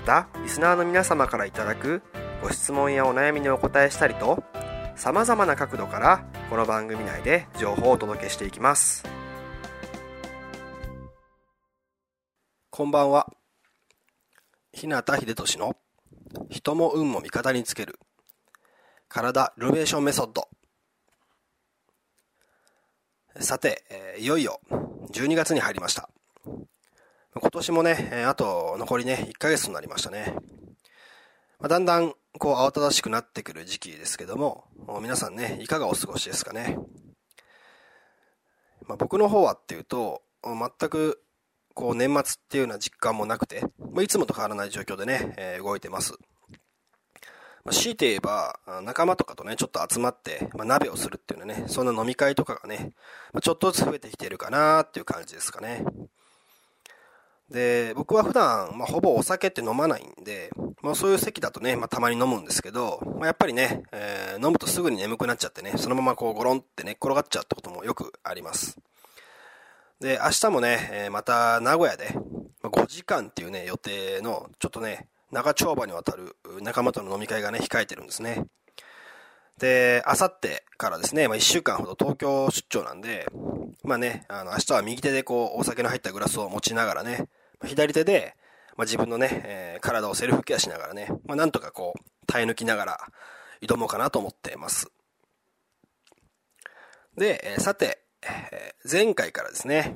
またリスナーの皆様からいただくご質問やお悩みにお答えしたりとさまざまな角度からこの番組内で情報をお届けしていきます。こんばんは。日向秀俊の人も運も味方につける体ルベーションメソッド。さて、いよいよ12月に入りました。今年もね、あと残りね、1ヶ月となりましたね。まあ、だんだん、こう、慌ただしくなってくる時期ですけども、皆さんね、いかがお過ごしですかね。まあ、僕の方はっていうと、全く、こう、年末っていうような実感もなくて、まあ、いつもと変わらない状況でね、えー、動いてます。まあ、強いて言えば、仲間とかとね、ちょっと集まって、まあ、鍋をするっていうのね、そんな飲み会とかがね、まあ、ちょっとずつ増えてきてるかなっていう感じですかね。で、僕は普段、まあ、ほぼお酒って飲まないんで、まあ、そういう席だとね、まあ、たまに飲むんですけど、まあ、やっぱりね、えー、飲むとすぐに眠くなっちゃってね、そのままこうゴロンって寝ね、転がっちゃうってこともよくあります。で、明日もね、えー、また名古屋で、ま、5時間っていうね、予定の、ちょっとね、長丁場にわたる仲間との飲み会がね、控えてるんですね。で、あさってからですね、まあ、1週間ほど東京出張なんで、まあね、あの、明日は右手でこう、お酒の入ったグラスを持ちながらね、左手で、まあ、自分のね、えー、体をセルフケアしながらね、まあ、なんとかこう、耐え抜きながら挑もうかなと思っています。で、えー、さて、えー、前回からですね、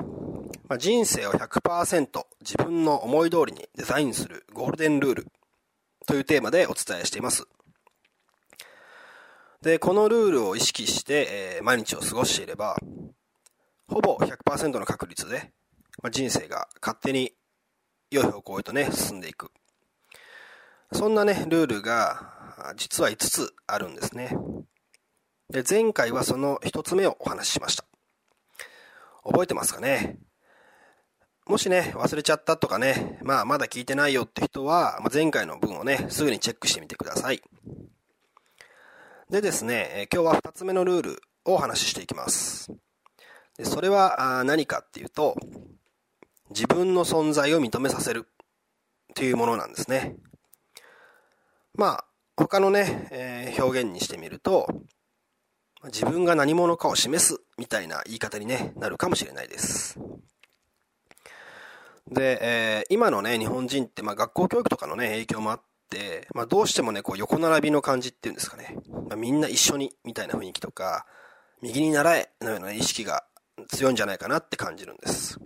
まあ、人生を100%自分の思い通りにデザインするゴールデンルールというテーマでお伝えしています。で、このルールを意識して、えー、毎日を過ごしていれば、ほぼ100%の確率で、まあ、人生が勝手に良い方向へとね、進んでいく。そんなね、ルールが、実は5つあるんですね。で、前回はその1つ目をお話ししました。覚えてますかね？もしね、忘れちゃったとかね、まあまだ聞いてないよって人は、ま、前回の文をね、すぐにチェックしてみてください。でですね、今日は2つ目のルールをお話ししていきます。でそれは何かっていうと、自分の存在を認めさせるというものなんですね。まあ、他のね、えー、表現にしてみると、自分が何者かを示すみたいな言い方に、ね、なるかもしれないです。で、えー、今のね、日本人って、まあ、学校教育とかのね、影響もあって、まあ、どうしてもね、こう横並びの感じっていうんですかね、まあ、みんな一緒にみたいな雰囲気とか、右に習えのような意識が強いんじゃないかなって感じるんです。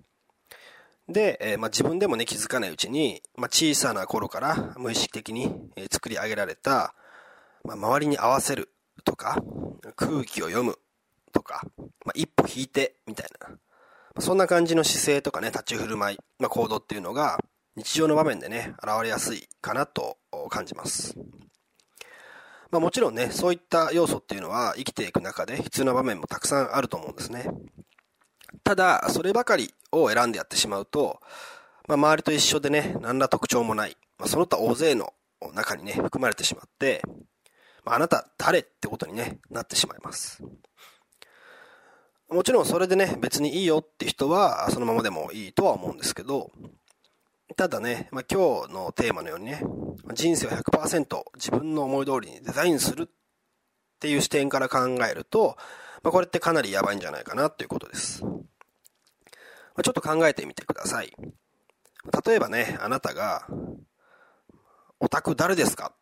で、えー、まあ、自分でもね、気づかないうちに、まあ、小さな頃から無意識的に、え、作り上げられた、まあ、周りに合わせるとか、空気を読むとか、まあ、一歩引いてみたいな、そんな感じの姿勢とかね、立ち振る舞い、まあ、行動っていうのが、日常の場面でね、現れやすいかなと感じます。まあ、もちろんね、そういった要素っていうのは生きていく中で必要な場面もたくさんあると思うんですね。ただ、そればかりを選んでやってしまうと、まあ、周りと一緒でね、何ら特徴もない、まあ、その他大勢の中にね、含まれてしまって、まあ、あなた誰ってことにね、なってしまいます。もちろんそれでね、別にいいよって人は、そのままでもいいとは思うんですけど、ただね、まあ、今日のテーマのようにね、人生を100%自分の思い通りにデザインするっていう視点から考えると、まあ、これってかなりやばいんじゃないかなということです。ま、ちょっと考えてみてください。例えばね、あなたが、オタク誰ですかっ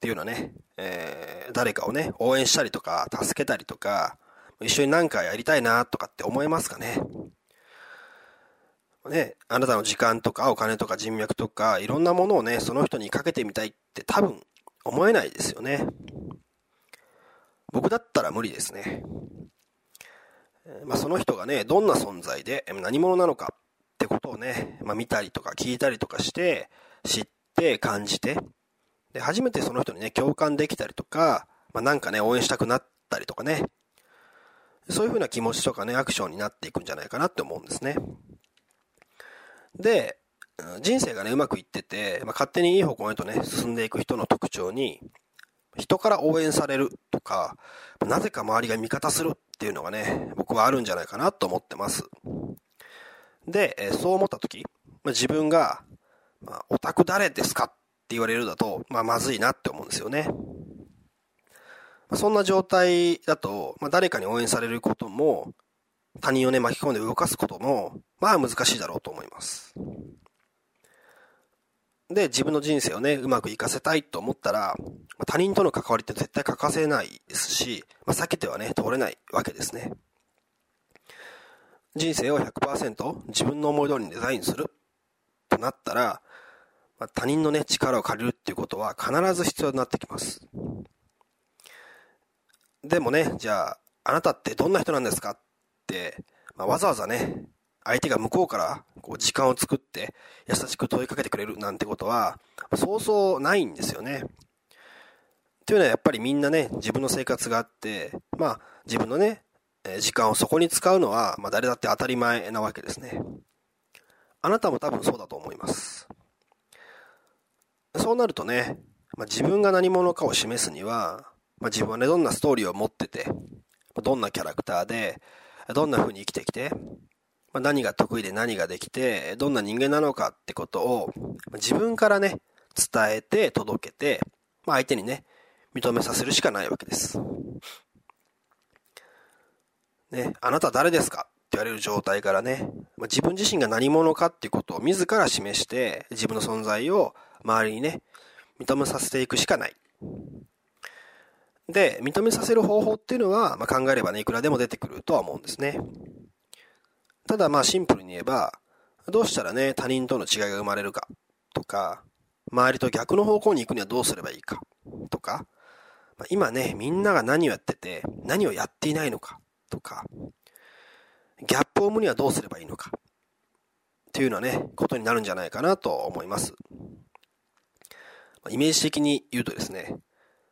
ていうのはね、えー、誰かをね、応援したりとか、助けたりとか、一緒に何かやりたいなとかって思いますかね？ね、あなたの時間とかお金とか人脈とか、いろんなものをね、その人にかけてみたいって多分思えないですよね。僕だったら無理ですね。まあ、その人がね、どんな存在で何者なのかってことをね、まあ、見たりとか聞いたりとかして、知って感じて、で、初めてその人にね、共感できたりとか、まあ、なんかね、応援したくなったりとかね、そういう風な気持ちとかね、アクションになっていくんじゃないかなって思うんですね。で、人生がね、うまくいってて、まあ、勝手にいい方向へとね、進んでいく人の特徴に、人から応援されるとか、なぜか周りが味方するっていうのがね、僕はあるんじゃないかなと思ってます。で、そう思った時、ま、自分が、まあ、オタク誰ですかって言われるだと、まあ、まずいなって思うんですよね。そんな状態だと、まあ、誰かに応援されることも、他人をね、巻き込んで動かすことも、まあ難しいだろうと思います。で、自分の人生をね、うまくいかせたいと思ったら、ま他人との関わりって絶対欠かせないですし、まあ、避けてはね、通れないわけですね。人生を100%自分の思い通りにデザインするとなったら、まあ、他人のね、力を借りるっていうことは必ず必要になってきます。でもね、じゃあ、あなたってどんな人なんですかって、まあ、わざわざね、相手が向こうからこう時間を作って優しく問いかけてくれるなんてことは、そうそうないんですよね。というのはやっぱりみんなね、自分の生活があって、まあ自分のね、時間をそこに使うのは、まあ誰だって当たり前なわけですね。あなたも多分そうだと思います。そうなるとね、まあ、自分が何者かを示すには、まあ、自分はね、どんなストーリーを持ってて、どんなキャラクターで、どんな風に生きてきて、まあ、何が得意で何ができて、どんな人間なのかってことを、自分からね、伝えて届けて、まあ、相手にね、認めさせるしかないわけです。ね、あなた誰ですかって言われる状態からね、まあ、自分自身が何者かっていうことを自ら示して、自分の存在を周りにね、認めさせていくしかない。で、認めさせる方法っていうのは、まあ、考えればね、いくらでも出てくるとは思うんですね。ただまあシンプルに言えば、どうしたらね、他人との違いが生まれるかとか、周りと逆の方向に行くにはどうすればいいかとか、今ね、みんなが何をやってて、何をやっていないのかとか、ギャップを生むにはどうすればいいのかっていうのはね、ことになるんじゃないかなと思います。イメージ的に言うとですね、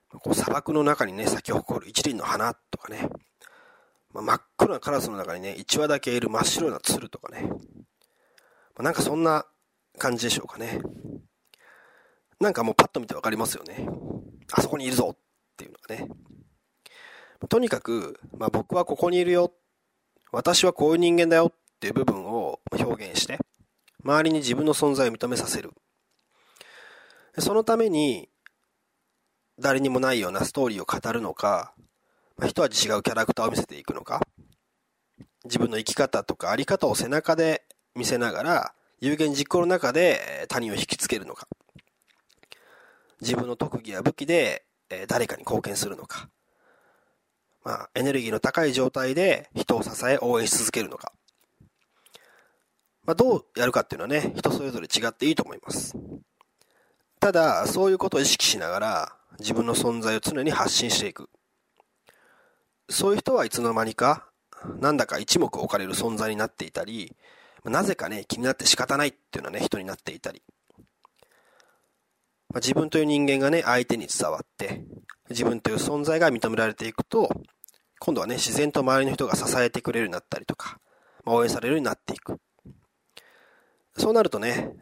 こう砂漠の中にね、咲き誇る一輪の花とかね、まあ、真っ黒なカラスの中にね、1羽だけいる真っ白な鶴とかね。まあ、なんかそんな感じでしょうかね。なんかもうパッと見てわかりますよね。あそこにいるぞっていうのがね。とにかく、まあ、僕はここにいるよ。私はこういう人間だよっていう部分を表現して、周りに自分の存在を認めさせる。そのために、誰にもないようなストーリーを語るのか、一味違うキャラクターを見せていくのか、自分の生き方とかあり方を背中で見せながら、有言実行の中で他人を引きつけるのか、自分の特技や武器で誰かに貢献するのか、まあ、エネルギーの高い状態で人を支え応援し続けるのか、まあ、どうやるかっていうのはね、人それぞれ違っていいと思います。ただ、そういうことを意識しながら、自分の存在を常に発信していく。そういう人はいつの間にか、なんだか一目置かれる存在になっていたり、なぜかね、気になって仕方ないっていうのはね、人になっていたり。まあ、自分という人間がね、相手に伝わって、自分という存在が認められていくと、今度はね、自然と周りの人が支えてくれるようになったりとか、まあ、応援されるようになっていく。そうなるとね、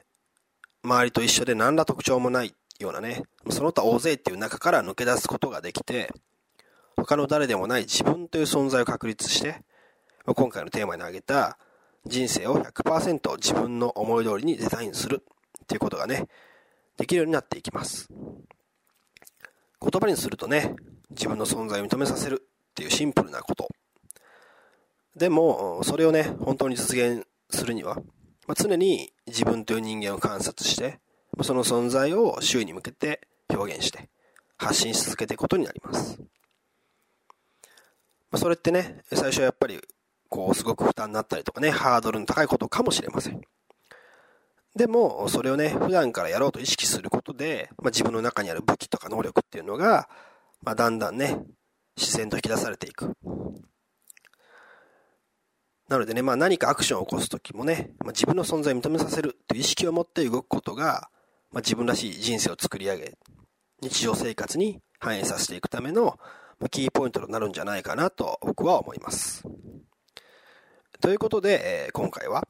周りと一緒で何ら特徴もないようなね、その他大勢っていう中から抜け出すことができて、他の誰でもない自分という存在を確立して、今回のテーマに挙げた人生を100%自分の思い通りにデザインするっていうことがね、できるようになっていきます。言葉にするとね、自分の存在を認めさせるっていうシンプルなこと。でも、それをね、本当に実現するには、まあ、常に自分という人間を観察して、その存在を周囲に向けて表現して発信し続けていくことになります。まあ、それってね、最初はやっぱり、こう、すごく負担になったりとかね、ハードルの高いことかもしれません。でも、それをね、普段からやろうと意識することで、まあ、自分の中にある武器とか能力っていうのが、まあ、だんだんね、自然と引き出されていく。なのでね、まあ何かアクションを起こすときもね、まあ、自分の存在を認めさせるという意識を持って動くことが、まあ、自分らしい人生を作り上げ、日常生活に反映させていくための、ま、キーポイントとなるんじゃないかなと僕は思います。ということで、え、今回は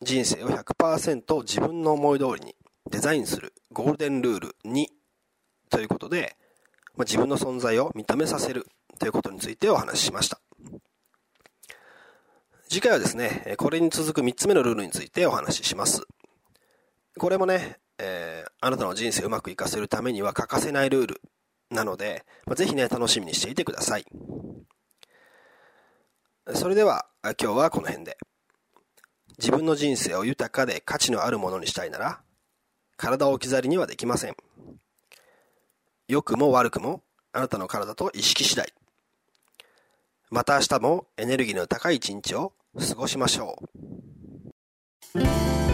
人生を100%自分の思い通りにデザインするゴールデンルール2ということで、ま、自分の存在を認めさせるということについてお話ししました。次回はですね、これに続く3つ目のルールについてお話しします。これもね、えー、あなたの人生をうまくいかせるためには欠かせないルールなので、まあ、ぜひね、楽しみにしていてください。それでは、今日はこの辺で。自分の人生を豊かで価値のあるものにしたいなら、体を置き去りにはできません。良くも悪くも、あなたの体と意識次第。また明日もエネルギーの高い一日を過ごしましょう。